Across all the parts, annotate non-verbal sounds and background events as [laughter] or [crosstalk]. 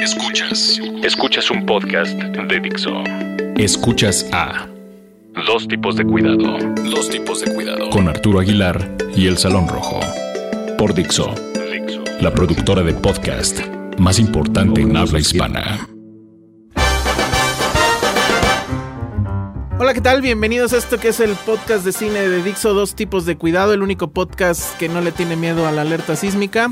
Escuchas. Escuchas un podcast de Dixo. Escuchas a Dos tipos de cuidado. Dos tipos de cuidado. con Arturo Aguilar y El Salón Rojo. Por Dixo, Dixo. la productora de podcast más importante en habla hispana. Hola, ¿qué tal? Bienvenidos a esto que es el podcast de cine de Dixo, dos tipos de cuidado, el único podcast que no le tiene miedo a la alerta sísmica.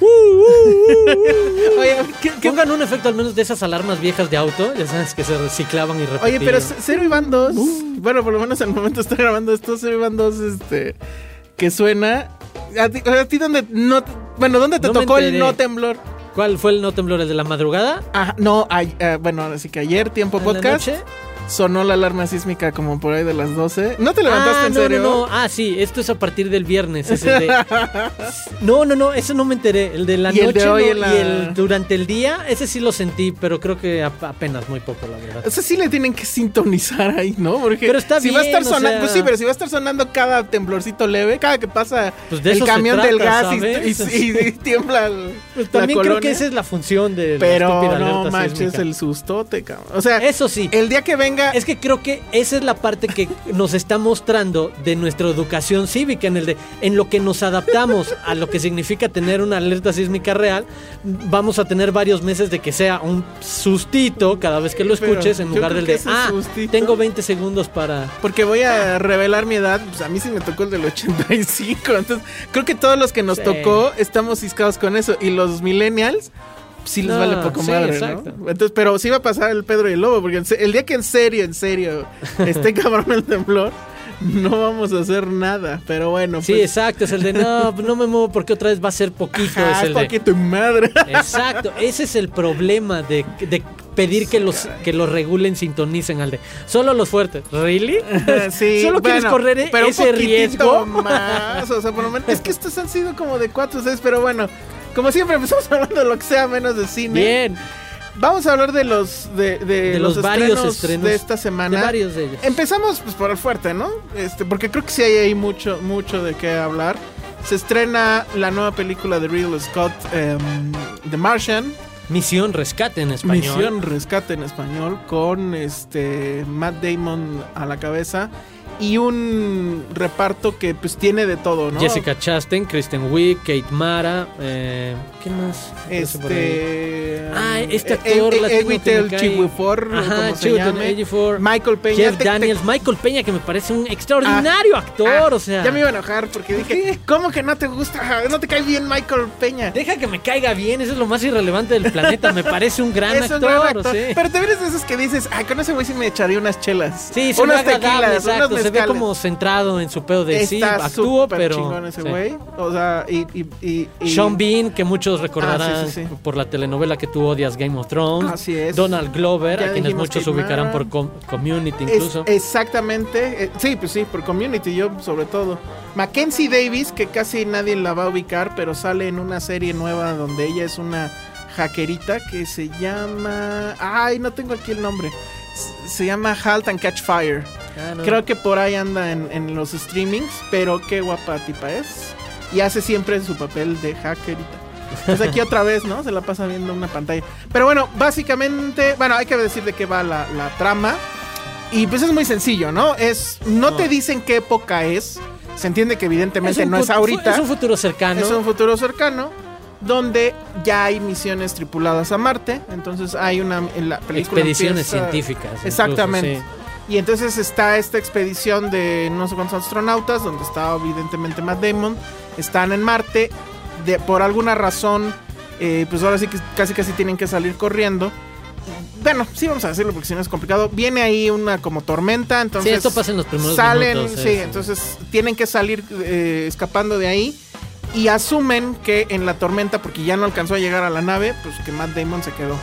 [laughs] Oye, ¿qué- qué- Pongan un efecto al menos de esas alarmas viejas de auto, ya sabes que se reciclaban y repetían. Oye, pero Cero Iván 2, bueno, por lo menos al momento estoy grabando esto, Cero Iván 2, este, que suena. ¿A ti, a ti dónde no, bueno, dónde te No tocó el no temblor? ¿Cuál fue el no temblor? ¿El de la madrugada? Ah, no, ay- ah, bueno, así que ayer, tiempo ¿En la podcast, noche? Sonó la alarma sísmica como por ahí de las 12. ¿No te levantaste ah, en no, serio? no, no. Ah, sí, esto es a partir del viernes. El de... [laughs] No, no, no, eso no me enteré. El de la Y el noche de hoy no, la- y el durante el día, ese sí lo sentí, pero creo que ap- apenas muy poco, la verdad. O sea, sí le tienen que sintonizar ahí, ¿no? Porque Pero está si va a estar bien, sonando, sea- pues sí, pero si va a estar sonando cada temblorcito leve, cada que pasa Pues el eso camión del gas y- [laughs] tiembla el- Pues la también creo que esa es la función de la Pero estúpida no manches el sustote, cabrón. O sea, Eso sí. el día que venga Es que creo que esa es la parte que nos está mostrando de nuestra educación cívica, en el de en lo que nos adaptamos a lo que significa tener una alerta sísmica real, vamos a tener varios meses de que sea un sustito cada vez que lo Pero escuches en lugar del de ah, sustito- tengo 20 segundos para Porque voy a revelar mi edad, pues a mí sí me tocó el del 85. Entonces, creo que todos los que nos Sí. tocó estamos ciscados con eso. Y los millennials, sí les No, vale poco sí, madre, exacto. ¿no? Entonces, pero sí va a pasar el Pedro y el Lobo, porque el día que en serio, en serio, [laughs] esté cabrón el temblor, no vamos a hacer nada. Pero bueno, Sí, pues. exacto, es el de no, [laughs] no me muevo porque otra vez va a ser poquito, ajá, es el de poquito madre. Exacto, ese es el problema de, de pedir que los que los regulen, sintonicen al de solo los fuertes. ¿Really? [laughs] sí, ¿Solo quieres correr e- pero un ese poquitito riesgo? más, o sea, por lo menos, es que estos han sido como de 4 o 6, pero bueno, como siempre empezamos [laughs] hablando de lo que sea menos de cine. Bien, Vamos a hablar de los de, de de los, varios estrenos de esta semana. De varios de ellos. Empezamos pues por el fuerte, ¿no? Este, porque creo que sí hay ahí mucho mucho de qué hablar. Se estrena la nueva película de Ridley Scott, em, The Martian, Misión Rescate en español. Misión Rescate en español, con este Matt Damon a la cabeza y un reparto que pues tiene de todo, ¿no? Jessica Chastain, Kristen Wiig, Kate Mara, eh, ¿quién más? Este. Ah, este eh, actor eh, Chiwetel llame. Ejiofor, Michael Peña. Jeff Daniels, Michael Peña que me parece un extraordinario actor, Ah, o sea. Ya me iba a enojar porque dije, ¿cómo que no te gusta? No te cae bien Michael Peña. Deja que me caiga bien, eso es lo más irrelevante del planeta. Me parece un gran [laughs] es actor. un gran actor. sí. Pero te vienes de esos que dices, ay, con ese güey sí me echaría unas chelas. Sí, unas tequilas, unos Se ve como centrado en su pedo de sí, actúo, pero. chingón ese sí. güey. O sea, y. y, y- y- Sean Bean, que muchos recordarán Ah, sí, sí, sí. por la telenovela que tú odias Game of Thrones. Así es. Donald Glover, Ya a quienes muchos Kate ubicarán por com- Community Es- incluso. exactamente. eh, sí, pues sí, por community, yo sobre todo. Mackenzie Davis, que casi nadie la va a ubicar, pero sale en una serie nueva donde ella es una hackerita que se llama. Ay, no tengo aquí el nombre. Se llama Halt and Catch Fire. Ah, no. Creo que por ahí anda en, en los streamings, pero qué guapa tipa es. Y hace siempre su papel de hackerita. Pues aquí otra vez, ¿no? Se la pasa viendo una pantalla. Pero bueno, básicamente, bueno, hay que decir de qué va la, la trama. Y pues es muy sencillo, ¿no? Es, no, No. te dicen qué época es, Se entiende que evidentemente no es ahorita. Es un futuro cercano. Es un futuro cercano donde ya hay misiones tripuladas a Marte. Entonces hay una en la película Expediciones empieza- científicas. incluso, Exactamente. sí. Y entonces está esta expedición de no sé cuántos astronautas, donde está evidentemente Matt Damon. Están en Marte. De, por alguna razón, eh, pues ahora sí que casi casi tienen que salir corriendo. Bueno, sí vamos a decirlo porque si no es complicado. Viene ahí una como tormenta, entonces... Sí, esto pasa en los primeros salen, minutos, sí, es- entonces tienen que salir eh, escapando de ahí y asumen que en la tormenta, porque ya no alcanzó a llegar a la nave, pues que Matt Damon se quedó.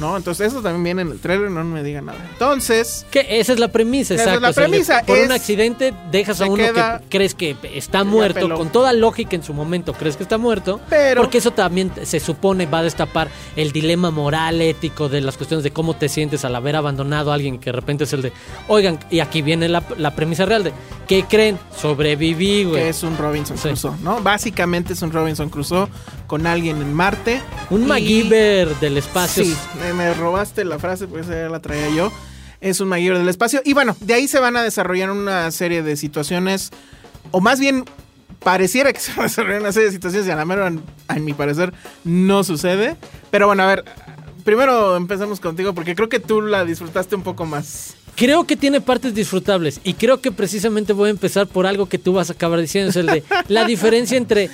¿No? Entonces eso también viene en el trailer, no me digan nada. Entonces, Que esa es la premisa, Esa es exacto. la o sea, premisa, por es- un accidente dejas a uno que crees que está muerto, peló. con toda lógica en su momento crees que está muerto, Pero- porque eso también se supone va a destapar el dilema moral, ético de las cuestiones de cómo te sientes al haber abandonado a alguien que de repente es el de, oigan, y aquí viene la, la premisa real de, ¿qué creen? Sobreviví, güey. que es un Robinson Sí. Crusoe, ¿no? Básicamente es un Robinson Crusoe con alguien en Marte. Un Y- MacGyver del espacio. Sí, me, me robaste la frase, pues esa ya la traía yo. Es un MacGyver del espacio. Y bueno, de ahí se van a desarrollar una serie de situaciones, o más bien pareciera que [laughs] se van a desarrollar una serie de situaciones y a la mera, en mi parecer, no sucede. Pero bueno, a ver, primero empezamos contigo porque creo que tú la disfrutaste un poco más. Creo que tiene partes disfrutables y creo que precisamente voy a empezar por algo que tú vas a acabar diciendo, es el de la [laughs] diferencia entre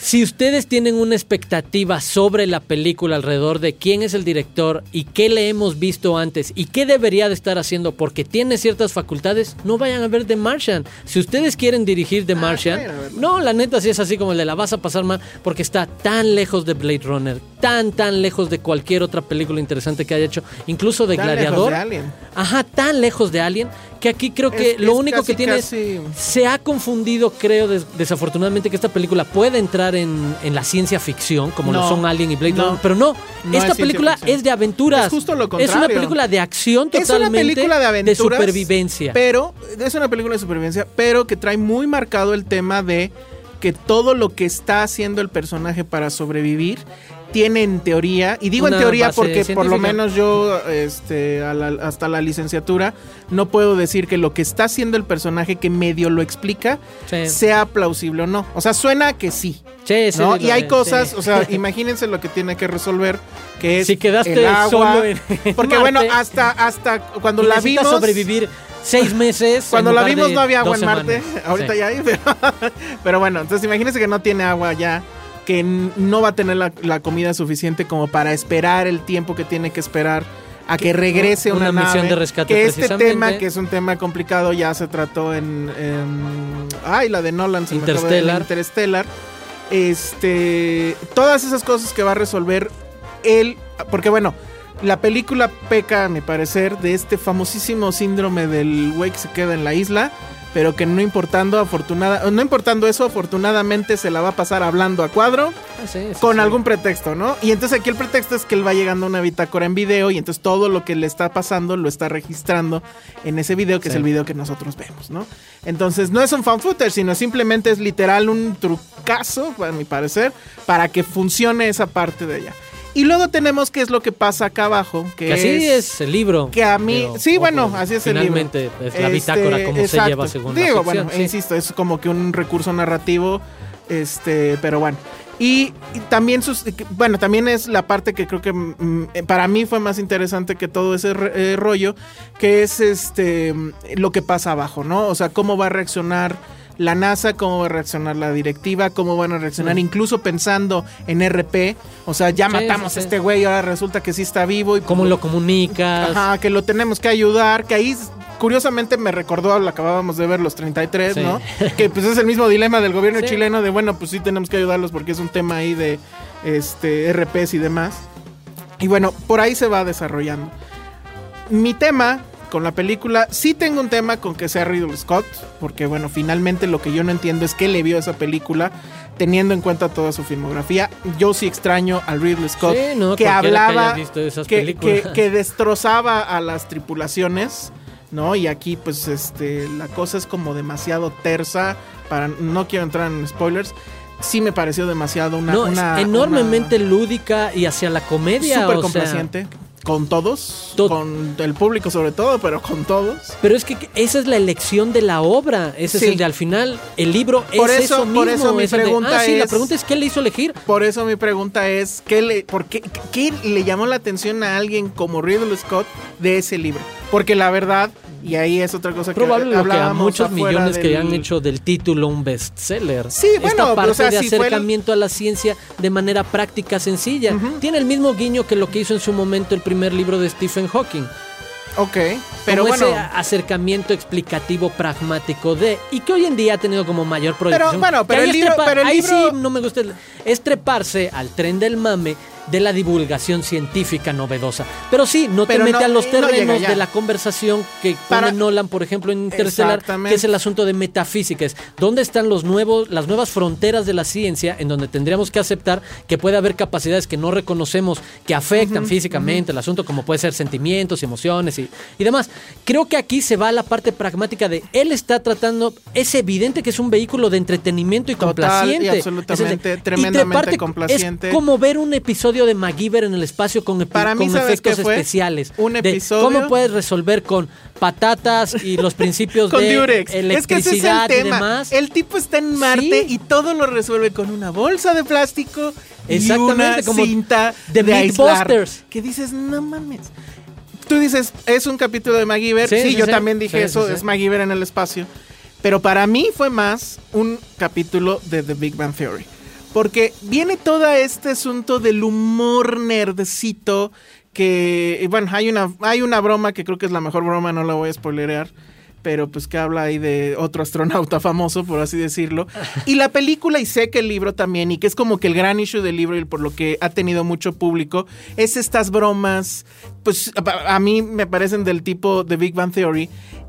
si ustedes tienen una expectativa sobre la película alrededor de quién es el director y qué le hemos visto antes y qué debería de estar haciendo porque tiene ciertas facultades, no vayan a ver The Martian. Si ustedes quieren dirigir The Martian, vayan a verlo. no, la neta sí es así como el de la vas a pasar mal porque está tan lejos de Blade Runner, tan tan lejos de cualquier otra película interesante que haya hecho, incluso de Tan lejos Gladiador. de Alien. Ajá, tan lejos de Alien que aquí creo que Es- lo es único casi, que tiene es- se ha confundido, creo, des- desafortunadamente, que esta película puede entrar en, en la ciencia ficción, como lo No, son Alien y Blade no. Runner, pero no, No es esta película ficción. es de aventuras. Es justo lo Es una contrario. película de acción Es totalmente una película de aventuras. supervivencia. Pero, es una película de supervivencia, pero que trae muy marcado el tema de que todo lo que está haciendo el personaje para sobrevivir tiene en teoría, y digo Una en teoría porque por lo menos yo este, a la- hasta la licenciatura no puedo decir que lo que está haciendo el personaje que medio lo explica Sí. sea plausible o no. O sea, suena que sí. Sí, sí, y hay cosas, o sea, [laughs] imagínense lo que tiene que resolver, que es Si quedaste el agua, solo en- [laughs] porque Marte bueno, hasta hasta cuando Y la vimos sobrevivir seis meses. [laughs] cuando la vimos no había agua en Marte, semanas. ahorita ya hay, pero, pero bueno, entonces imagínense que no tiene agua ya, que no va a tener la, la comida suficiente como para esperar el tiempo que tiene que esperar a que regrese una, una misión nave, de rescate que este tema, que es un tema complicado, ya se trató en, en- ay, la de Nolan, se me Interstellar. Interstellar. Este, todas esas cosas que va a resolver él, porque bueno, la película peca, a mi parecer, de este famosísimo síndrome del güey que se queda en la isla, pero que no importando afortunada, no importando eso, afortunadamente se la va a pasar hablando a cuadro Ah, sí, sí, con sí. algún pretexto, ¿no? Y entonces aquí el pretexto es que él va llegando a una bitácora en video y entonces todo lo que le está pasando lo está registrando en ese video, que es el video que nosotros vemos, ¿no? Entonces no es un fan footage, sino simplemente es literal un trucazo, a mi parecer, para que funcione esa parte de ella. Y luego tenemos qué es lo que pasa acá abajo, que, Que así es el libro. que a mí, Pero, sí, bueno, así es el libro. Finalmente es la Este, bitácora como se lleva según la Digo, ficción, bueno, sí. insisto, es como que un recurso narrativo, este, pero bueno. Y, y también sus, bueno, también es la parte que creo que mm, eh, para mí fue más interesante que todo ese eh, rollo, que es este lo que pasa abajo, ¿no? O sea, cómo va a reaccionar la NASA, cómo va a reaccionar la directiva, cómo van a reaccionar, incluso pensando en RP, o sea, ya Sí, matamos sí, a este güey, ahora resulta que sí está vivo y ¿Cómo lo comunicas? Ajá, que lo tenemos que ayudar, que ahí curiosamente me recordó lo acabábamos de ver los 33, Sí. ¿no? Que pues es el mismo dilema del gobierno Sí. chileno de bueno, pues sí tenemos que ayudarlos porque es un tema ahí de este RPs y demás. Y bueno, por ahí se va desarrollando. Mi tema con la película, sí tengo un tema con que sea Ridley Scott, porque bueno, finalmente lo que yo no entiendo es que le vio a esa película teniendo en cuenta toda su filmografía. Yo sí extraño al Ridley Scott Sí, no, que hablaba que, películas. que- que destrozaba a las tripulaciones, ¿no? Y aquí pues este la cosa es como demasiado tersa para no quiero entrar en spoilers. Sí me pareció demasiado una no, una- enormemente lúdica y hacia la comedia. Súper sea, complaciente. Con todos, Tot- con el público sobre todo, pero con todos. Pero es que esa es la elección de la obra. Ese Sí. es el de al final. El libro Por es eso- eso, mismo. por eso mi es de- pregunta ah, sí, la es- pregunta es ¿qué le hizo elegir? Por eso mi pregunta es, ¿qué le, por qué, qué le llamó la atención a alguien como Ridley Scott de ese libro? Porque la verdad, y ahí es otra cosa que lo que a hablábamos muchos millones que del- han hecho del título un bestseller. Sí, bueno, Esta parte o sea, de si acercamiento a la ciencia de manera práctica, sencilla. Tiene el mismo guiño que lo que hizo en su momento el primer libro de Stephen Hawking. Ok, pero como bueno... ese acercamiento explicativo pragmático de y que hoy en día ha tenido como mayor proyección. bueno, pero Que ahí el libro- pero el ahí libro- sí no me gusta el- es treparse al tren del mame de la divulgación científica novedosa. Pero sí, no te Pero mete no- a los terrenos de la conversación que Para- pone Nolan, por ejemplo, en Interstellar, que es el asunto de metafísica. Es dónde están los nuevos, las nuevas fronteras de la ciencia en donde tendríamos que aceptar que puede haber capacidades que no reconocemos que afectan físicamente el asunto, como puede ser sentimientos, emociones y, y demás. Creo que aquí se va a la parte pragmática de él está tratando, es evidente que es un vehículo de entretenimiento y Total y complaciente. absolutamente, Es el y tremendamente treparte- complaciente. Es como ver un episodio de MacGyver en el espacio con, Para mí, con ¿sabes efectos especiales. Un De episodio- ¿Cómo puedes resolver con patatas y los principios [laughs] con de Durex. Es que ese es el electricidad y tema. demás? El tipo está en Marte Sí. y todo lo resuelve con una bolsa de plástico y Exactamente, una como cinta de. Mythbusters. Que dices, no mames. Tú dices, es un capítulo de MacGyver. Sí, Sí, sí, yo también dije eso, es MacGyver en el espacio. Pero para mí fue más un capítulo de The Big Bang Theory. Porque viene todo este asunto del humor nerdcito que, bueno, hay una, hay una broma que creo que es la mejor broma, no la voy a spoilerear, pero pues que habla ahí de otro astronauta [laughs] famoso, por así decirlo. Y la película, y sé que el libro también, y que es como que el gran issue del libro y por lo que ha tenido mucho público, es estas bromas, pues a, mí me parecen del tipo de Big Bang Theory.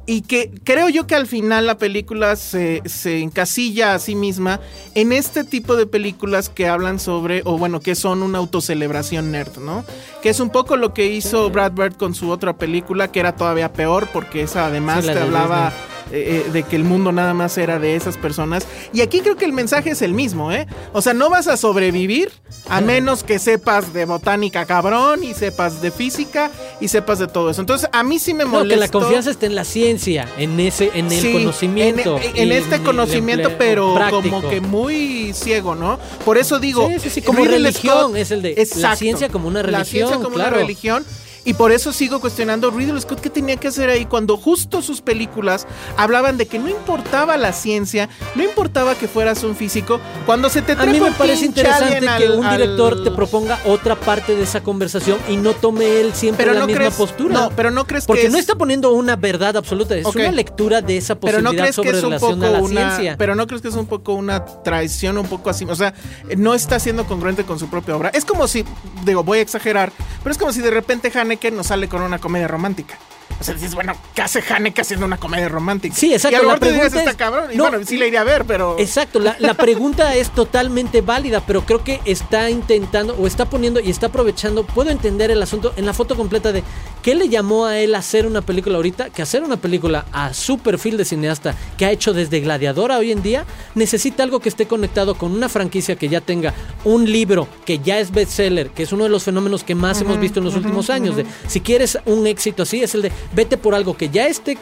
Y que creo yo que al final la película se, se encasilla a sí misma en este tipo de películas que hablan sobre, o bueno, que son una autocelebración nerd, ¿no? Que es un poco lo que hizo Brad Bird con su otra película, que era todavía peor, porque esa además Sí, te hablaba eh, de que el mundo nada más era de esas personas. Y aquí creo que el mensaje es el mismo, ¿eh? O sea, no vas a sobrevivir a menos que sepas de botánica cabrón y sepas de física y sepas de todo eso. Entonces, a mí sí me No, molesta. que la confianza está en la ciencia, en ese, en el Sí, conocimiento. En, en este conocimiento, pero práctico. como que muy ciego, ¿no? Por eso digo. Sí, sí, sí, como religión, es el de la ciencia como una La ciencia religión, como claro. una religión. Y por eso sigo cuestionando Ridley Scott qué tenía que hacer ahí cuando justo sus películas hablaban de que no importaba la ciencia, no importaba que fueras un físico, cuando se te A trepa mí me parece interesante alien que al- un al- director te proponga otra parte de esa conversación y no tome él siempre Pero la no misma crees- postura. no, pero no crees que Porque es- no está poniendo una verdad absoluta, es una lectura de esa Pero posibilidad no crees que sobre es un relación poco a la una, ciencia. pero no crees que es un poco una traición, un poco así, o sea, no está siendo congruente con su propia obra. Es como si, digo, voy a exagerar, pero es como si de repente Haneke nos sale con una comedia romántica. O sea, dices, bueno, ¿qué hace Haneke haciendo una comedia romántica? Sí, exacto, Y a lo la digas, pregunta está es- cabrón. Y no, bueno, sí la iría a ver, pero. Exacto, la, la pregunta es totalmente válida, pero creo que está intentando o está poniendo y está aprovechando, puedo entender el asunto en la foto completa de qué le llamó a él a hacer una película ahorita, que hacer una película a su perfil de cineasta que ha hecho desde Gladiador a hoy en día, necesita algo que esté conectado con una franquicia que ya tenga un libro que ya es bestseller, que es uno de los fenómenos que más hemos visto en los últimos años, de si quieres un éxito así, es el de vete por algo que ya esté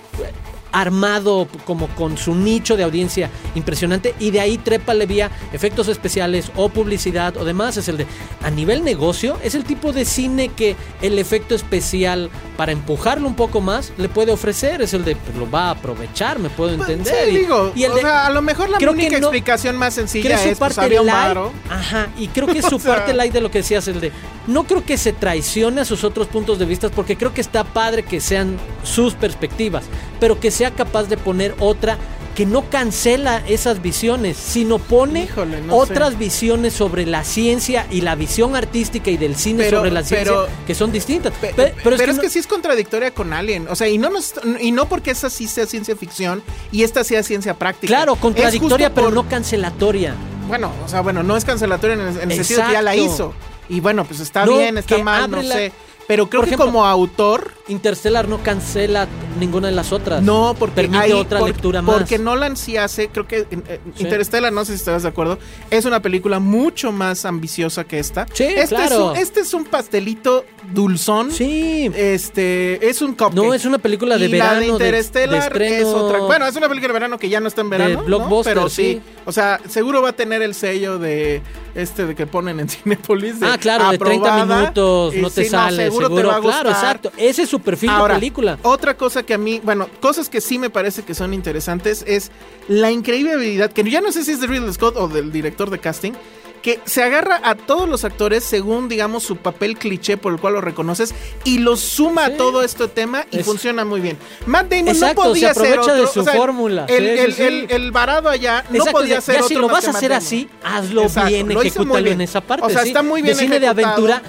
armado como con su nicho de audiencia impresionante y de ahí trépale vía efectos especiales o publicidad o demás es el de a nivel negocio es el tipo de cine que el efecto especial para empujarlo un poco más le puede ofrecer es el de pues, lo va a aprovechar me puedo entender Sí, y, digo, y el o de- sea, a lo mejor la creo única no- explicación más creo sencilla su es pues, parte había un light, varo. ajá, y creo que [laughs] su O sea- parte light de lo que decías el de no creo que se traicione a sus otros puntos de vista porque creo que está padre que sean sus perspectivas, pero que sea capaz de poner otra que no cancela esas visiones, sino pone Híjole, no otras sé. visiones sobre la ciencia y la visión artística y del cine Pero- sobre la ciencia pero- que son distintas. Pe- Pe- pero, es, que, no- sí es contradictoria con Alien. O sea, y no, nos- y no porque esa sí sea ciencia ficción y esta sea ciencia práctica. Claro, Es contradictoria, pero por- no cancelatoria. Bueno, o sea, bueno, no es cancelatoria en el, en el sentido que ya la hizo. Y bueno, pues está No, bien, está mal, no la- sé. Pero creo que como autor, Interstellar no cancela ninguna de las otras. No, porque Permite hay- otra por- lectura más. Porque Nolan sí hace, creo que eh, Sí. Interstellar, no sé si estás de acuerdo, es una película mucho más ambiciosa que esta. Sí, este claro. Es un, este es un pastelito dulzón. Sí. Este, es un cupcake. No, es una película de Y la verano, de de- Interstellar de es otra. Bueno, es una película de verano que ya no está en verano, ¿no? blockbuster, pero sí. sí. O sea, seguro va a tener el sello de este de que ponen en [laughs] Cinepolis. de Ah, claro, de 30 aprobada. minutos, no te sí, sale, seguro, seguro. te va a claro, gustar. exacto. Ese es su perfil Ahora, de película. Otra cosa que a mí, bueno, cosas que sí me parece que son interesantes es la increíble habilidad, que ya no sé si es de Ridley Scott o del director de casting, que se agarra a todos los actores según, digamos, su papel cliché por el cual lo reconoces y los suma Sí. a todo este tema y Es- funciona muy bien. Matt Damon Exacto, no podía se aprovecha ser de otro, su o sea, fórmula. El, Sí, el- el- el varado allá no podía ya ser otro si lo vas a hacer así, hazlo Exacto, bien, ejecútalo bien. en esa parte. O sea, está muy bien De cine de aventura,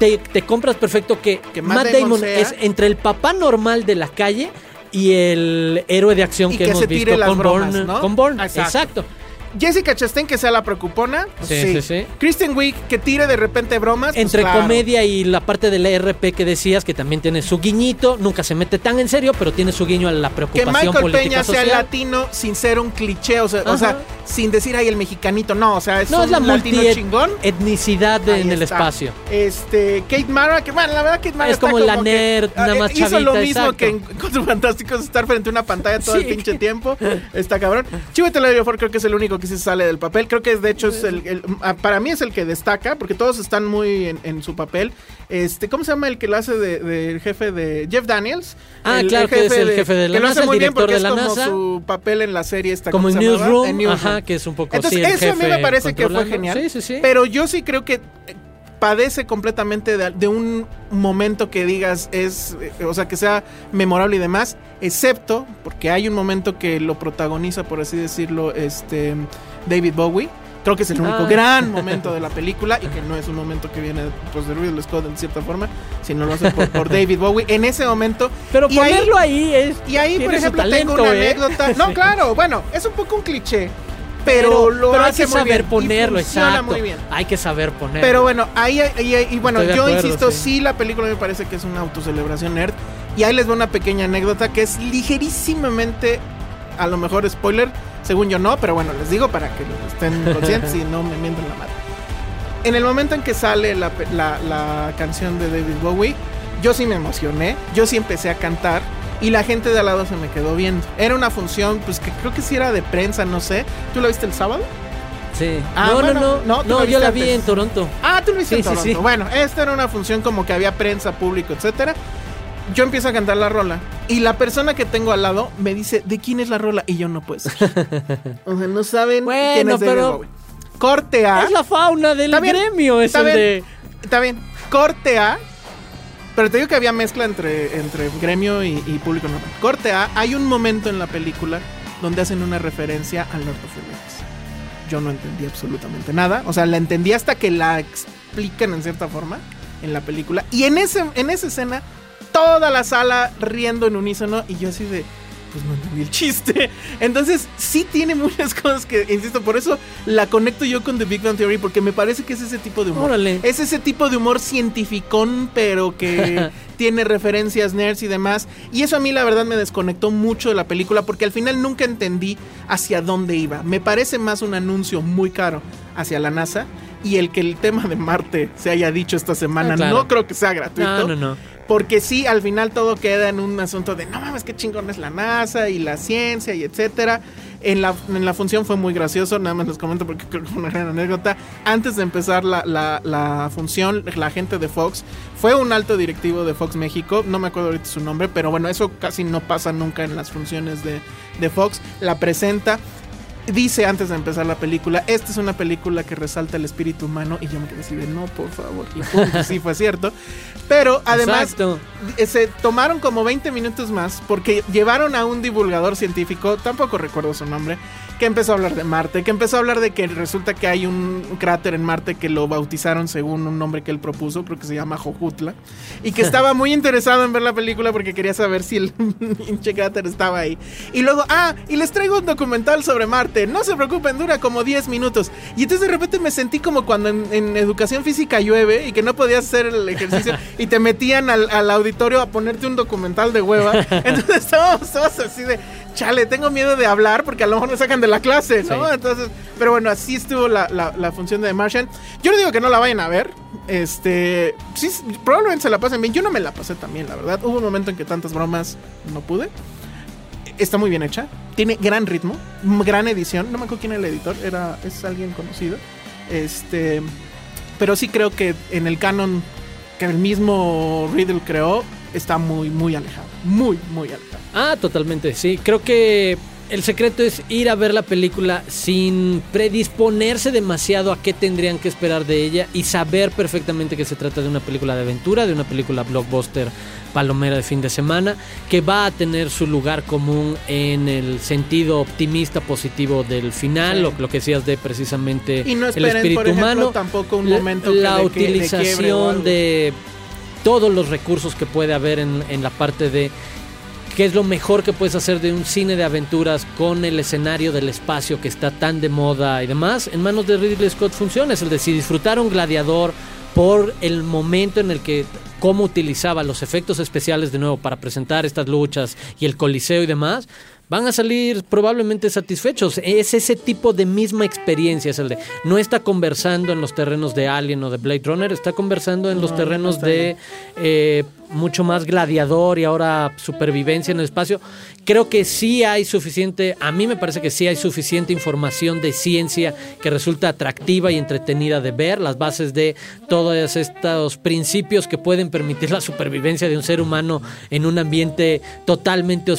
te, te compras perfecto que, Que Matt Matt, Damon es entre el papá normal de la calle y el héroe de acción Y que, que hemos visto con bromas, Bourne. ¿no? Con exacto. Jessica Chastain que sea la preocupona. Sí, sí, sí. Kristen Wiig que tire de repente bromas. pues Entre claro. comedia y la parte del ERP que decías, que también tiene su guiñito, nunca se mete tan en serio, pero tiene su guiño a la Que preocupación Michael política Peña sea social. latino sin ser un cliché, o sea, o sea, sin decir ay el mexicanito, no, o sea, es No, un es la latino chingón. de- Ahí en el está. espacio. Este, Kate Mara, que bueno, la verdad Kate Mara Es está como la que, nerd, ah, nada más Hizo lo mismo exacto. que en [laughs] Cuatro Fantásticos, estar frente a una pantalla todo el pinche tiempo. Está cabrón. Chiwetel Ejiofor creo que es el único que sí sale del papel. Creo que de hecho es el, el- ah, para mí es el que destaca, porque todos están muy en, en su papel. Este, ¿cómo se llama el que lo hace de, del jefe de Jeff Daniels? Ah, claro que es el jefe de la que lo hace el muy bien porque de es como NASA. su papel en la serie esta Como ¿cómo en? Newsroom, En Newsroom. ajá, que es un poco Entonces, sí, el eso a mí me jefe parece que fue genial. Sí, sí, sí. Pero yo sí creo que padece completamente de, de un momento que digas es, eh, o sea, que sea memorable y demás, excepto porque hay un momento que lo protagoniza, por así decirlo, este David Bowie. Creo que es el único Ah. gran momento de la película y que no es un momento que viene pues, de Ridley Scott en cierta forma, sino lo hace por, por David Bowie. En ese momento Pero y ahí- ponerlo ahí, es. y ahí, por ejemplo, tengo una ¿eh? anécdota. No, [laughs] Sí. claro, bueno, es un poco un cliché, pero, Pero, lo pero hay que muy saber bien ponerlo, exacto. muy bien. Hay que saber ponerlo. Pero bueno, ahí, ahí- ahí- y bueno, Estoy yo acuerdo, insisto, sí. sí. la película me parece que es una autocelebración nerd. Y ahí les doy una pequeña anécdota que es ligerísimamente, a lo mejor spoiler, según yo no, pero bueno, les digo para que estén [laughs] conscientes y no me mientan la madre. En el momento en que sale la, la- la canción de David Bowie, yo sí me emocioné, yo sí empecé a cantar. Y la gente de al lado se me quedó viendo. Era una función, pues que creo que sí era de prensa, no sé. ¿Tú la viste el sábado? Sí. Ah, no, bueno, no, no, no, yo la vi en Toronto. Ah, tú lo viste Sí, en Toronto. sí. Bueno, esta era una función como que había prensa, público, etcétera. Yo empiezo a cantar la rola y la persona que tengo al lado me dice, ¿de quién es la rola? Y yo no puedo ser. [laughs] O sea, no saben Bueno, quién es David pero- Bowie. Corte A. Es la fauna del Está bien, gremio, es está el bien. de. Está bien. Corte A. Pero te digo que había mezcla entre, entre gremio y, público normal. Corte A. Hay un momento en la película donde hacen una referencia al Lord of. Yo no entendí absolutamente nada. O sea, la entendí hasta que la explican en cierta forma en la película. Y en, ese, en esa escena, toda la sala riendo en unísono. Y yo así de, pues no entendí el chiste. Entonces, sí tiene muchas [laughs] cosas que, insisto, por eso la conecto yo con The Big Bang Theory, porque me parece que es ese tipo de humor. Órale. Es ese tipo de humor cientificón, pero que [laughs] tiene referencias nerds y demás. Y eso a mí la verdad me desconectó mucho de la película porque al final nunca entendí hacia dónde iba. Me parece más un anuncio muy caro hacia la NASA. Y el que el tema de Marte se haya dicho esta semana Ah, claro. no creo que sea gratuito. No, no, no. Porque sí, al final todo queda en un asunto de no mames, qué chingón es la NASA y la ciencia y etcétera. En la, en la función fue muy gracioso, nada más les comento porque creo que fue una gran anécdota. Antes de empezar la, la- la función, la gente de Fox fue un alto directivo de Fox México, no me acuerdo ahorita su nombre, pero bueno, eso casi no pasa nunca en las funciones de, de Fox. La presenta. Dice antes de empezar la película, esta es una película que resalta el espíritu humano y yo me quedé así de no, por favor. Y pum, que sí fue cierto. Pero además eh, se tomaron como 20 minutos más porque llevaron a un divulgador científico, tampoco recuerdo su nombre, que empezó a hablar de Marte, que empezó a hablar de que resulta que hay un cráter en Marte que lo bautizaron según un nombre que él propuso, creo que se llama Jojutla, y que [laughs] estaba muy interesado en ver la película porque quería saber si el [laughs] pinche cráter estaba ahí. Y luego, ah, y les traigo un documental sobre Marte, no se preocupen, dura como 10 minutos. Y entonces de repente me sentí como cuando en, en educación física llueve y que no podías hacer el ejercicio [laughs] y te metían al, al auditorio a ponerte un documental de hueva. Entonces estábamos todos así de, chale, tengo miedo de hablar porque a lo mejor me sacan de la clase, ¿no? Sí. Entonces, pero bueno, así estuvo la, la- la función de The Martian. Yo no digo que no la vayan a ver. Este, sí, probablemente se la pasen bien. Yo no me la pasé tan bien, la verdad. Hubo un momento en que tantas bromas no pude. Está muy bien hecha. Tiene gran ritmo, gran edición. No me acuerdo quién era el editor, era, es alguien conocido. Este, pero sí creo que en el canon que el mismo Riddle creó, está muy, muy alejado. Muy, muy alejado. Ah, totalmente, sí. Creo que el secreto es ir a ver la película sin predisponerse demasiado a qué tendrían que esperar de ella y saber perfectamente que se trata de una película de aventura, de una película blockbuster palomera de fin de semana, que va a tener su lugar común en el sentido optimista positivo del final, Sí. lo, lo que decías de precisamente Y no el esperen, espíritu por ejemplo, humano, tampoco un la- momento la que- o utilización de todos los recursos que puede haber en, en la parte de qué es lo mejor que puedes hacer de un cine de aventuras con el escenario del espacio que está tan de moda y demás, en manos de Ridley Scott funciona. Es el de si disfrutaron Gladiador por el momento en el que cómo utilizaba los efectos especiales de nuevo para presentar estas luchas y el coliseo y demás, van a salir probablemente satisfechos. Es ese tipo de misma experiencia, es el de no está conversando en los terrenos de Alien o de Blade Runner, está conversando en los No, terrenos de eh, mucho más gladiador y ahora supervivencia en el espacio. Creo que sí hay suficiente, a mí me parece que sí hay suficiente información de ciencia que resulta atractiva y entretenida de ver, las bases de todos estos principios que pueden permitir [laughs] la supervivencia de un ser humano en un ambiente totalmente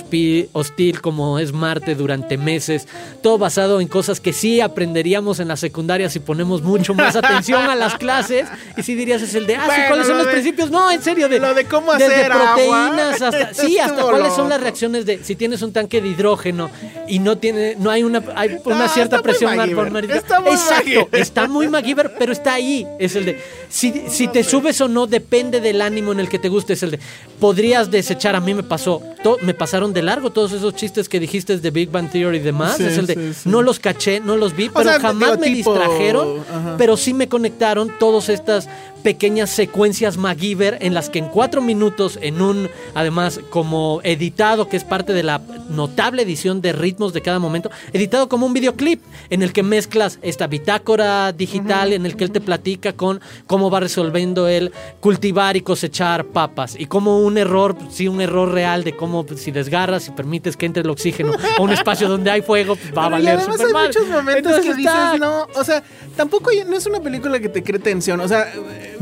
hostil como es Marte durante meses, todo basado en cosas que sí aprenderíamos en la secundaria si ponemos mucho más [laughs] atención a las clases y si dirías es el de, ah, Bueno, ¿cuáles son lo los de- principios? No, en serio, de, lo de cómo desde hacer agua. proteínas hasta, [laughs] sí, hasta Estuvo cuáles son las reacciones de si tienes un tanque de hidrógeno y no tiene, no hay una, hay una No, cierta presión MacGyver. Está muy Exacto, MacGyver. está muy MacGyver, pero está ahí. Es el de si, si te subes o no depende del ánimo en el que te guste. Es el de podrías desechar. A mí me pasó, to- me pasaron de largo todos esos chistes que dijiste de Big Bang Theory y demás. Sí, es el de sí, sí. no los caché, no los vi, pero sea, jamás digo, me tipo, distrajeron. ajá. Pero sí me conectaron todas estas pequeñas secuencias MacGyver en las que en cuatro minutos, en un, además, como editado, que es parte de la notable edición de ritmos de cada momento, editado como un videoclip en el que mezclas esta bitácora digital, en el que él te platica con cómo va resolviendo él cultivar y cosechar papas y como un error, sí, un error real de cómo pues, si desgarras y permites que entre el oxígeno a un espacio donde hay fuego, pues, va a y valer además súper hay mal. muchos momentos Entonces que está- dices, no, o sea, tampoco no es una película que te cree tensión, o sea,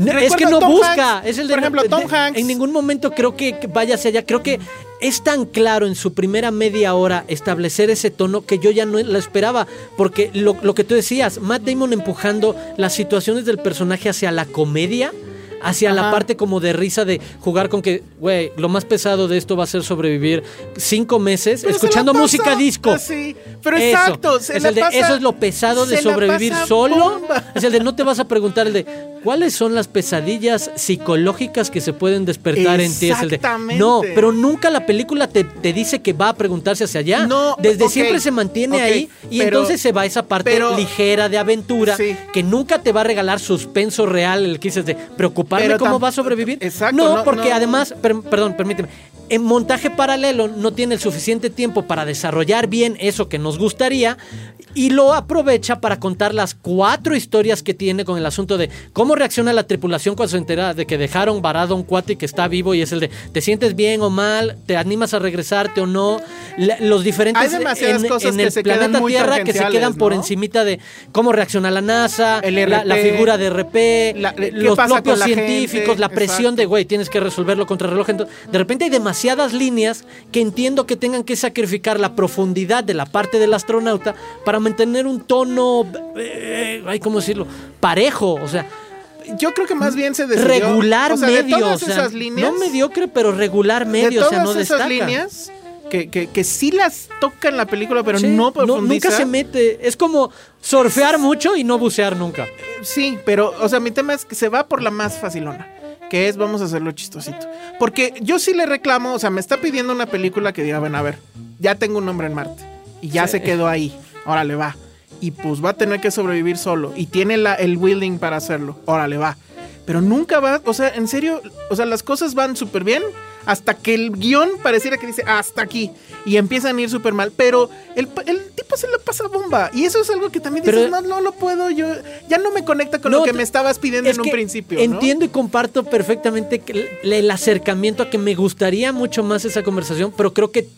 No, es que no Tom busca. Hanks, es el de, por ejemplo, de- Tom Hanks. En ningún momento creo que vaya hacia allá. Creo que es tan claro en su primera media hora establecer ese tono que yo ya no la esperaba. Porque lo, lo que tú decías, Matt Damon empujando las situaciones del personaje hacia la comedia. Hacia la parte como de risa de jugar con que, güey, lo más pesado de esto va a ser sobrevivir cinco meses Pero escuchando música disco. así, pero Eso. exacto, es el de, pasa- eso es lo pesado de sobrevivir solo. bomba. Es el de no te vas a preguntar el de cuáles son las pesadillas psicológicas que se pueden despertar en ti. Es el de Exactamente. no, pero nunca la película te, te dice que va a preguntarse hacia allá. No, Desde siempre se mantiene ahí y pero- entonces se va esa parte pero- ligera de aventura Sí. que nunca te va a regalar suspenso real, el que dices de preocuparme Pero cómo va a sobrevivir. Exacto, no, no, porque no. además, per- perdón, permíteme. En montaje paralelo no tiene el suficiente tiempo para desarrollar bien eso que nos gustaría y lo aprovecha para contar las cuatro historias que tiene con el asunto de cómo reacciona la tripulación cuando se entera de que dejaron varado a un cuate que está vivo y es el de te sientes bien o mal, te animas a regresarte o no, La- los diferentes Hay demasiadas en, cosas en que el se planeta Tierra que se quedan por encimita de cómo reacciona la NASA, El la, figura de RP, la- ¿qué los propios científicos, gente? la presión de güey, tienes que resolverlo contra reloj. Entonces, de repente hay demasiadas líneas que entiendo que tengan que sacrificar la profundidad de la parte del astronauta para mantener un tono, eh, ay, ¿cómo decirlo? Parejo, o sea, Yo creo que más bien se decidió, regular o sea, de medio, todas o sea, esas líneas, no mediocre, pero regular medio, de o sea, no todas esas destaca. líneas, que, que, que sí las toca en la película, pero Sí, no profundiza. nunca se mete. Es como surfear mucho y no bucear nunca. Sí, pero, o sea, mi tema es que se va por la más facilona. Que es, vamos a hacerlo chistosito. Porque yo sí le reclamo, o sea, me está pidiendo una película que diga, bueno, a ver, ya tengo un nombre en Marte. Y ya se quedó ahí. Órale, va. Y pues va a tener que sobrevivir solo. Y tiene la, el willing para hacerlo. Órale, va. Pero nunca va, o sea, en serio, o sea, las cosas van súper bien hasta que el guion pareciera que dice hasta aquí y empiezan a ir súper mal, pero el, el tipo se le pasa bomba y eso es algo que también dices, Pero- no, no lo puedo, yo ya no me conecta con No, lo que me estabas pidiendo Es en un principio. ¿no? Entiendo y comparto perfectamente el, el acercamiento a que me gustaría mucho más esa conversación, pero creo que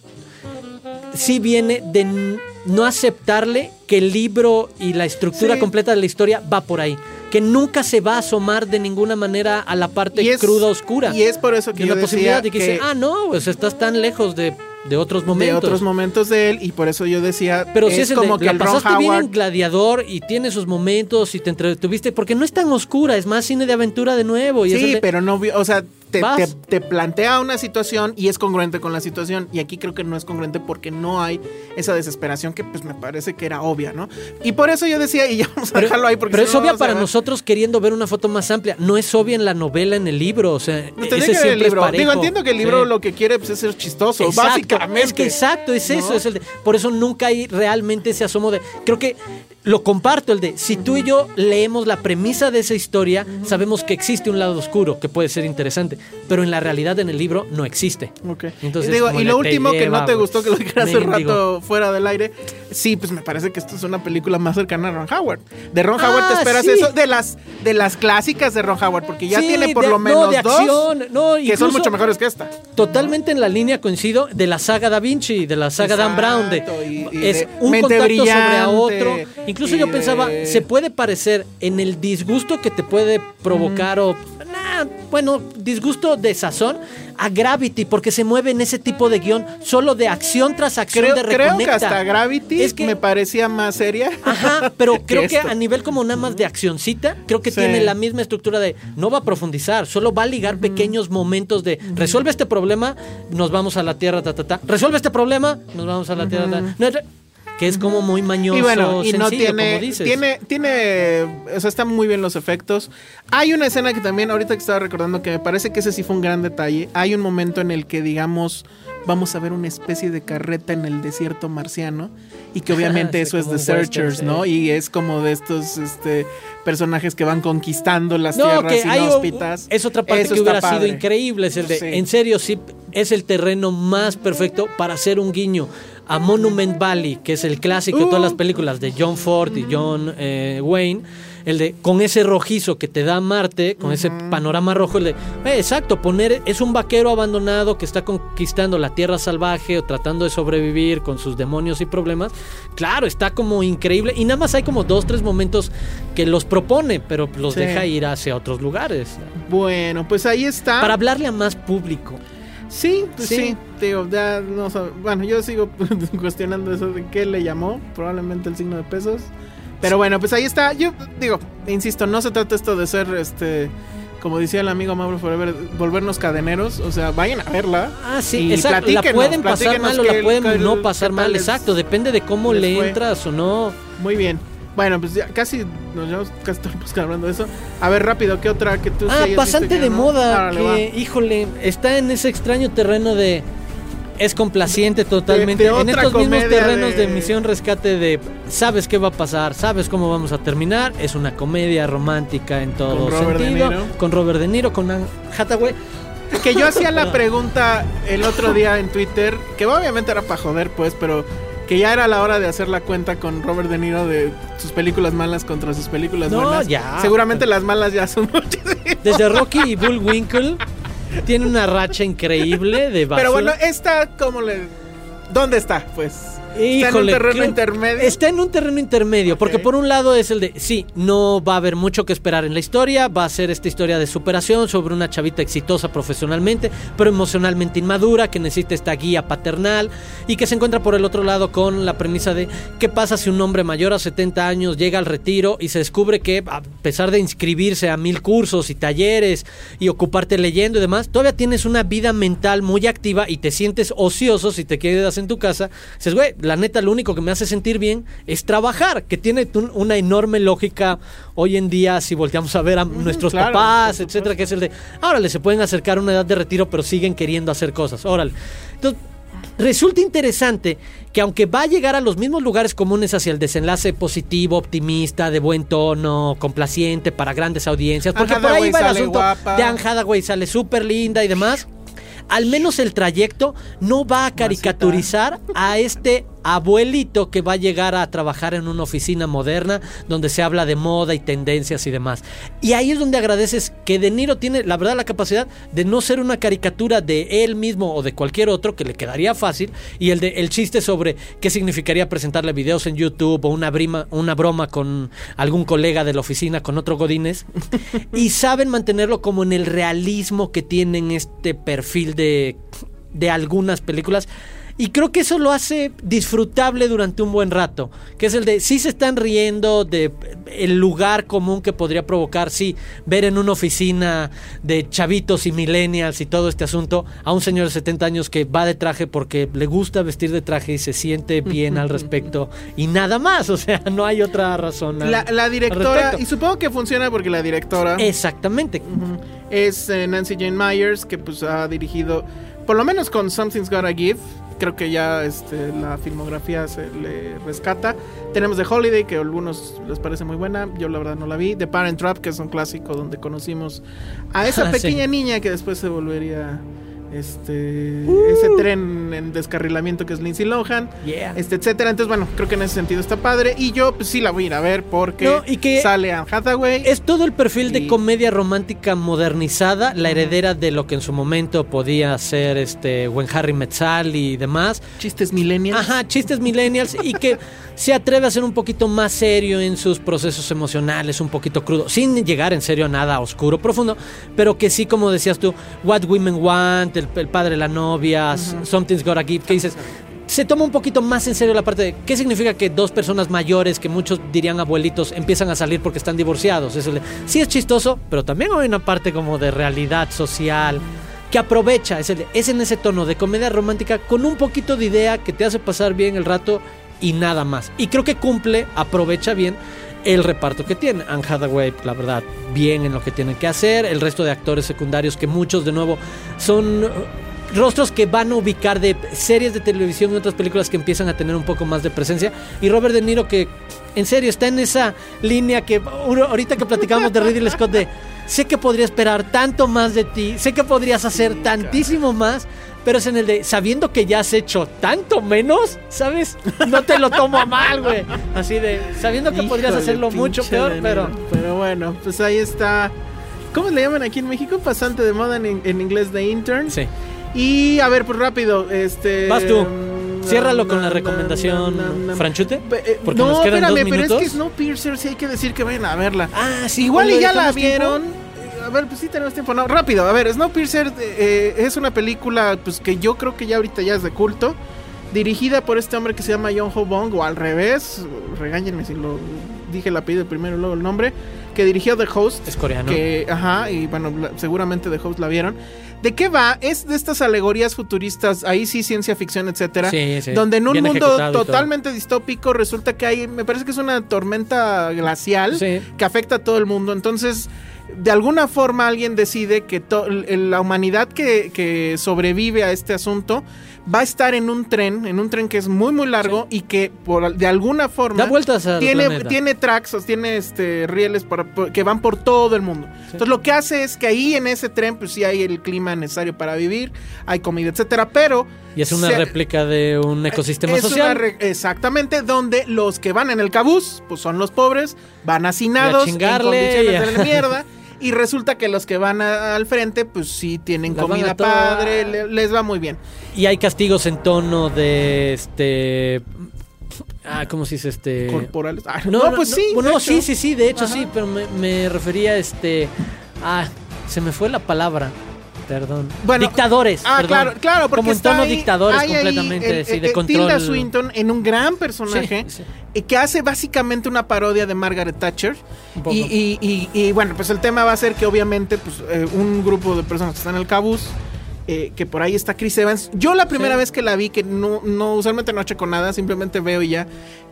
sí viene de no aceptarle que el libro y la estructura Sí. completa de la historia va por ahí. Que nunca se va a asomar de ninguna manera a la parte Y es- cruda, oscura. Y es por eso que de yo la decía posibilidad de que, que dice, ah, no, pues estás tan lejos de, de otros momentos. de otros momentos de él y por eso yo decía Pero es sí es el como de, que Ron pasaste bien Howard en Gladiador y tiene sus momentos y te entretuviste porque no es tan oscura, es más cine de aventura de nuevo. Y Sí, de- pero no, o sea, te, Vas. te- te plantea una situación y es congruente con la situación. Y aquí creo que no es congruente porque no hay esa desesperación que pues me parece que era obvia, ¿no? Y por eso yo decía, y ya vamos a Pero, dejarlo ahí porque pero si es no, obvia para nosotros queriendo ver una foto más amplia. No es obvia en la novela, en el libro. O sea, No ese que el es libro. Digo, entiendo que el libro Sí. lo que quiere pues, es ser chistoso, Exacto, básicamente. Es que exacto, es eso. Es el de- por eso nunca hay realmente ese asomo de. Creo que lo comparto, el de si tú y yo leemos la premisa de esa historia, sabemos que existe un lado oscuro que puede ser interesante. Pero en la realidad, en el libro, no existe. Ok. Entonces, y digo, lo último que no te gustó, que lo dijera hace rato fuera del aire, sí, pues me parece que esto es una película más cercana a Ron Howard. De Ron Ah, Howard te esperas sí. eso de las de las clásicas de Ron Howard, porque ya Sí, tiene por de- lo no, menos de dos acción, no, que son mucho mejores que esta. Totalmente en la línea coincido de la saga Da Vinci, de la saga Dan Brown, de Exacto, y- y es de un contacto sobre a otro. Incluso yo pensaba, de- se puede parecer en el disgusto que te puede provocar o nah, bueno, disgusto de sazón a Gravity porque se mueve en ese tipo de guion solo de acción tras acción Creo, de creo que reconecta. hasta Gravity Es que- me parecía más seria. Ajá, [laughs] pero creo que a nivel como nada más de accioncita, creo que Sí. tiene la misma estructura de no va a profundizar, solo va a ligar pequeños momentos de resuelve este problema, nos vamos a la tierra, ta, ta, ta. Resuelve este problema, nos vamos a la tierra, ta. No, que es como muy mañoso, Y bueno, y no tiene, como dices. tiene, tiene, o sea, están muy bien los efectos. Hay una escena que también, ahorita que estaba recordando, que me parece que ese sí fue un gran detalle. Hay un momento en el que, digamos, vamos a ver una especie de carreta en el desierto marciano y que [laughs] obviamente Sí, eso es The western, Searchers, sí. ¿no? Y es como de estos, este, personajes que van conquistando las No, tierras inhóspitas. es otra parte Eso que hubiera sido increíble. Es el de, Sí. en serio, sí, es el terreno más perfecto para hacer un guiño a Monument Valley, que es el clásico de todas Uh. las películas de John Ford y John eh, Wayne. El de con ese rojizo que te da Marte, con ese panorama rojo, el de eh, exacto, poner es un vaquero abandonado que está conquistando la tierra salvaje o tratando de sobrevivir con sus demonios y problemas. Claro, está como increíble y nada más hay como dos, tres momentos que los propone, pero los Sí. deja ir hacia otros lugares. Bueno, pues ahí está. Para hablarle a más público. Sí, pues sí. Sí. Digo, ya no Bueno, yo sigo [laughs] cuestionando eso de qué le llamó. Probablemente el signo de pesos. Pero bueno, pues ahí está. Yo digo, insisto, no se trata esto de ser este. Como decía el amigo Mauro Forever, volvernos cadeneros. O sea, vayan a verla. Ah, sí, y exacto. La pueden pasar mal o la pueden no pasar mal, exacto. Depende de cómo le entras o no. Muy bien. Bueno, pues ya casi nos llevamos casi todo el podcast hablando de eso. A ver, rápido, ¿qué otra que tú sí Ah, hayas pasante de no? moda, Árale, que, híjole, está en ese extraño terreno de. Es complaciente totalmente. de en estos mismos terrenos de... de- misión rescate de sabes qué va a pasar, sabes cómo vamos a terminar. Es una comedia romántica en todo Con Robert De. Niro. Con Robert De Niro, con Anne Hathaway. Que yo hacía la [laughs] pregunta el otro día en Twitter, que obviamente era para joder, pues, pero que ya era la hora de hacer la cuenta con Robert De Niro de sus películas malas contra sus películas No, buenas. ya. Seguramente las malas ya son [laughs] muchísimas. Desde Rocky y Bullwinkle tiene una racha increíble de basura. Pero bueno, esta, ¿cómo le.? ¿Dónde está? Pues. Está en un terreno intermedio. Está en un terreno intermedio, porque por un lado es el de, sí, no va a haber mucho que esperar en la historia, va a ser esta historia de superación sobre una chavita exitosa profesionalmente, pero emocionalmente inmadura, que necesita esta guía paternal y que se encuentra por el otro lado con la premisa de qué pasa si un hombre mayor a 70 años llega al retiro y se descubre que a pesar de inscribirse a mil cursos y talleres y ocuparte leyendo y demás, todavía tienes una vida mental muy activa y te sientes ocioso si te quedas en tu casa. Dices, güey, la neta, lo único que me hace sentir bien es trabajar, que tiene un- una enorme lógica hoy en día si volteamos a ver a nuestros claro, papás, etcétera, que es el de, órale, se pueden acercar a una edad de retiro, pero siguen queriendo hacer cosas, órale. Entonces, resulta interesante que aunque va a llegar a los mismos lugares comunes hacia el desenlace positivo, optimista, de buen tono, complaciente para grandes audiencias, porque por ahí va el asunto guapa. de Anne Hathaway, sale súper linda y demás. Al menos el trayecto no va a caricaturizar a este abuelito que va a llegar a trabajar en una oficina moderna donde se habla de moda y tendencias y demás. Y ahí es donde agradeces que De Niro tiene, la verdad, la capacidad de no ser una caricatura de él mismo o de cualquier otro que le quedaría fácil y el de el chiste sobre qué significaría presentarle videos en YouTube o una brima, una broma con algún colega de la oficina con otro Godínez [laughs] y saben mantenerlo como en el realismo que tienen este perfil de de algunas películas. Y creo que eso lo hace disfrutable durante un buen rato. Que es el de, sí se están riendo de el lugar común que podría provocar, sí, ver en una oficina de chavitos y millennials y todo este asunto a un señor de 70 años que va de traje porque le gusta vestir de traje y se siente bien al [laughs] respecto. Y nada más, o sea, no hay otra razón. al- La, directora, y supongo que funciona porque la directora Exactamente. es eh, Nancy Jane Myers, que pues ha dirigido, por lo menos con Something's Gotta Give, creo que ya este, la filmografía se le rescata. Tenemos The Holiday, que a algunos les parece muy buena, yo la verdad no la vi. The Parent Trap, que es un clásico donde conocimos a esa [laughs] Ah, sí. pequeña niña que después se volvería este ese tren en descarrilamiento que es Lindsay Lohan, Yeah. este etcétera. Entonces, bueno, creo que en ese sentido está padre y yo pues sí la voy a ir a ver porque No, y que- sale Anne Hathaway. Es todo el perfil de comedia romántica modernizada, la heredera de lo que en su momento podía ser este When Harry Met Sally y demás. chistes millennials. Ajá, chistes millennials y que se atreve a ser un poquito más serio en sus procesos emocionales, un poquito crudo, sin llegar en serio a nada oscuro, profundo, pero que sí, como decías tú, What Women Want, el, el padre la novia, Something's Gotta Give, que dices, se toma un poquito más en serio la parte de qué significa que dos personas mayores, que muchos dirían abuelitos, empiezan a salir porque están divorciados. Eso le- sí es chistoso, pero también hay una parte como de realidad social que aprovecha, es, el- es en ese tono de comedia romántica con un poquito de idea que te hace pasar bien el rato y nada más. Y creo que cumple, aprovecha bien el reparto que tiene. Anne Hathaway, la verdad, bien en lo que tienen que hacer. El resto de actores secundarios, que muchos de nuevo son uh, rostros que van a ubicar de series de televisión y otras películas que empiezan a tener un poco más de presencia. Y Robert De Niro, que en serio está en esa línea que ahorita que platicamos de Ridley Scott de sé que podría esperar tanto más de ti, sé que podrías hacer tantísimo más, pero es en el de sabiendo que ya has hecho tanto menos, ¿sabes? No te lo tomo a mal, güey. Así de sabiendo que podrías hacerlo mucho peor, pero. Pero bueno, pues ahí está. ¿Cómo le llaman aquí en México? Pasante de moda en, en inglés de intern. sí. Y a ver, pues rápido, este. Vas tú. mm, Ciérralo con la recomendación. Franchute. Eh, Porque no, nos quedan espérame, dos pero es minutos. que Snowpiercer sí hay que decir que vayan a verla. Ah, sí, Igual y ¿le ya la tiempo? vieron. A ver, pues sí tenemos tiempo. No, rápido. A ver, Snowpiercer eh, es una película pues que yo creo que ya ahorita ya es de culto. Dirigida por este hombre que se llama John Ho Bong, o al revés. Regáñenme si lo dije el apellido primero y luego el nombre. Que dirigió The Host. Es coreano. Que, ajá, y bueno, seguramente The Host la vieron. ¿De qué va? Es de estas alegorías futuristas, ahí sí ciencia ficción, etcétera. Sí, sí. Donde en un mundo totalmente distópico resulta que hay, me parece que es una tormenta glacial Sí. que afecta a todo el mundo. Entonces, de alguna forma alguien decide que la humanidad que sobrevive a este asunto va a estar en un tren, en un tren que es muy muy largo y que por de alguna forma Da vueltas al tiene, planeta. tiene tracks, tiene este rieles para- por- que van por todo el mundo. Entonces lo que hace es que ahí en ese tren pues sí hay el clima necesario para vivir, hay comida, etcétera, pero Y es una se- réplica de un ecosistema es una social. re- exactamente, donde los que van en el cabús, pues son los pobres, van hacinados, a chingarle, en condiciones de la mierda. [laughs] [laughs] Y resulta que los que van a- al frente, pues sí tienen comida padre, le- les va muy bien. Y hay castigos en tono de este. Ah, ¿cómo se dice este? Corporales. Ah, no, pues sí. Bueno, sí, sí, sí, de hecho Ajá. sí, pero me, me refería a este. Ah, se me fue la palabra. Perdón. Bueno, dictadores. Ah, perdón. claro, claro, porque Como en tono dictadores hay ahí completamente, el- sí, de control. Tilda Swinton en un gran personaje Sí, sí. eh, que hace básicamente una parodia de Margaret Thatcher. Y, y- y- y, bueno, pues el tema va a ser que obviamente pues, eh, un grupo de personas que están en el cabús, eh, que por ahí está Chris Evans. Yo la primera Sí. vez que la vi, que no, no usualmente no checo nada, simplemente veo y ya,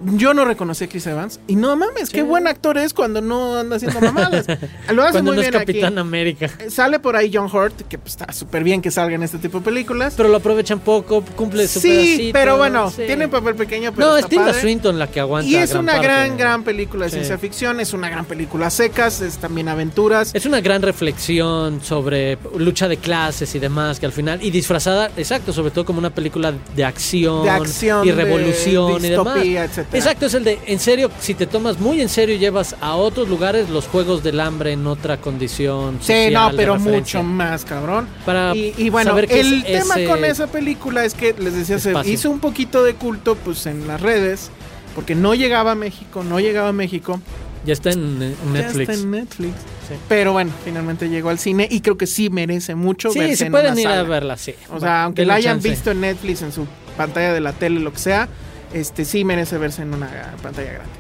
yo no reconocí a Chris Evans. Y no mames, qué buen actor es cuando no anda haciendo mamadas. [laughs] Lo hace Cuando muy no es bien aquí. Capitán América. Eh, Sale por ahí John Hurt, que pues, está súper bien que salga en este tipo de películas. Pero lo aprovechan poco, cumple su Sí, pedacito, pero bueno, sí. tiene un papel pequeño, pero No, es Tilda. Swinton la que aguanta. Y es una parte. gran, gran película de ciencia ficción, es una gran película secas, es también aventuras. Es una gran reflexión sobre lucha de clases y demás, que al final, y disfrazada, exacto, sobre todo como una película de acción, De acción, y de revolución y demás. distopía, etcétera. Exacto, es el de, en serio, si te tomas muy en serio y llevas a otros lugares los juegos del hambre en otra condición. Sí, no, de pero mucho más, cabrón. Para y, y bueno, saber qué el es tema ese con esa película es que les decía, se espacio. hizo un poquito de culto pues en las redes, porque no llegaba a México, no llegaba a México. Ya está en, en Ya Netflix. está en Netflix. Sí. Pero bueno, finalmente llegó al cine y creo que sí merece mucho Sí, verse sí en pueden una ir a verla, sí. O Bueno, sea, aunque la hayan chance. visto en Netflix, en su pantalla de la tele, lo que sea, este sí merece verse en una pantalla grande.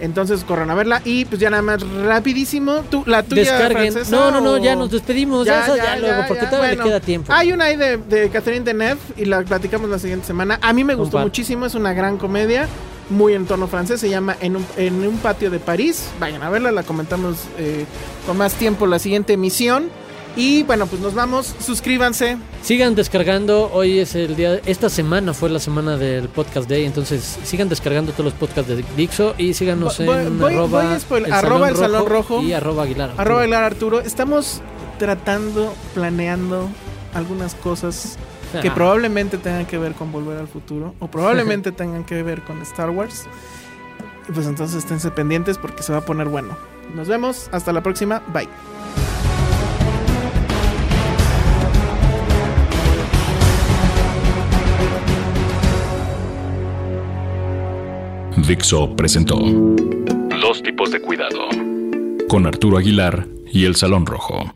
Entonces corran a verla y pues ya nada más rapidísimo, tú, la tuya Descarguen. francesa, No, no, no, o- ya nos despedimos. Ya, ya, ya luego, porque todavía bueno. le queda tiempo. Hay una ahí de, de Catherine Deneuve y la platicamos la siguiente semana. A mí me gustó muchísimo, es una gran comedia, muy en tono francés, se llama En un, en un patio de París. Vayan a verla, la comentamos eh, con más tiempo la siguiente emisión. Y bueno, pues nos vamos, suscríbanse, Sigan descargando, hoy es el día, esta semana fue la semana del Podcast Day, entonces sigan descargando todos los podcasts de Dixo y síganos Voy- en voy- arroba, voy spoiler- arroba el Salón Rojo y arroba Aguilar. Arroba Aguilar Arturo. Estamos tratando, planeando algunas cosas que Ah. probablemente tengan que ver con Volver al Futuro o probablemente [laughs] tengan que ver con Star Wars. Y pues entonces esténse pendientes porque se va a poner bueno. Nos vemos, hasta la próxima, bye. Dixo presentó Dos tipos de cuidado. con Arturo Aguilar y El Salón Rojo.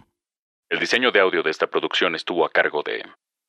El diseño de audio de esta producción estuvo a cargo de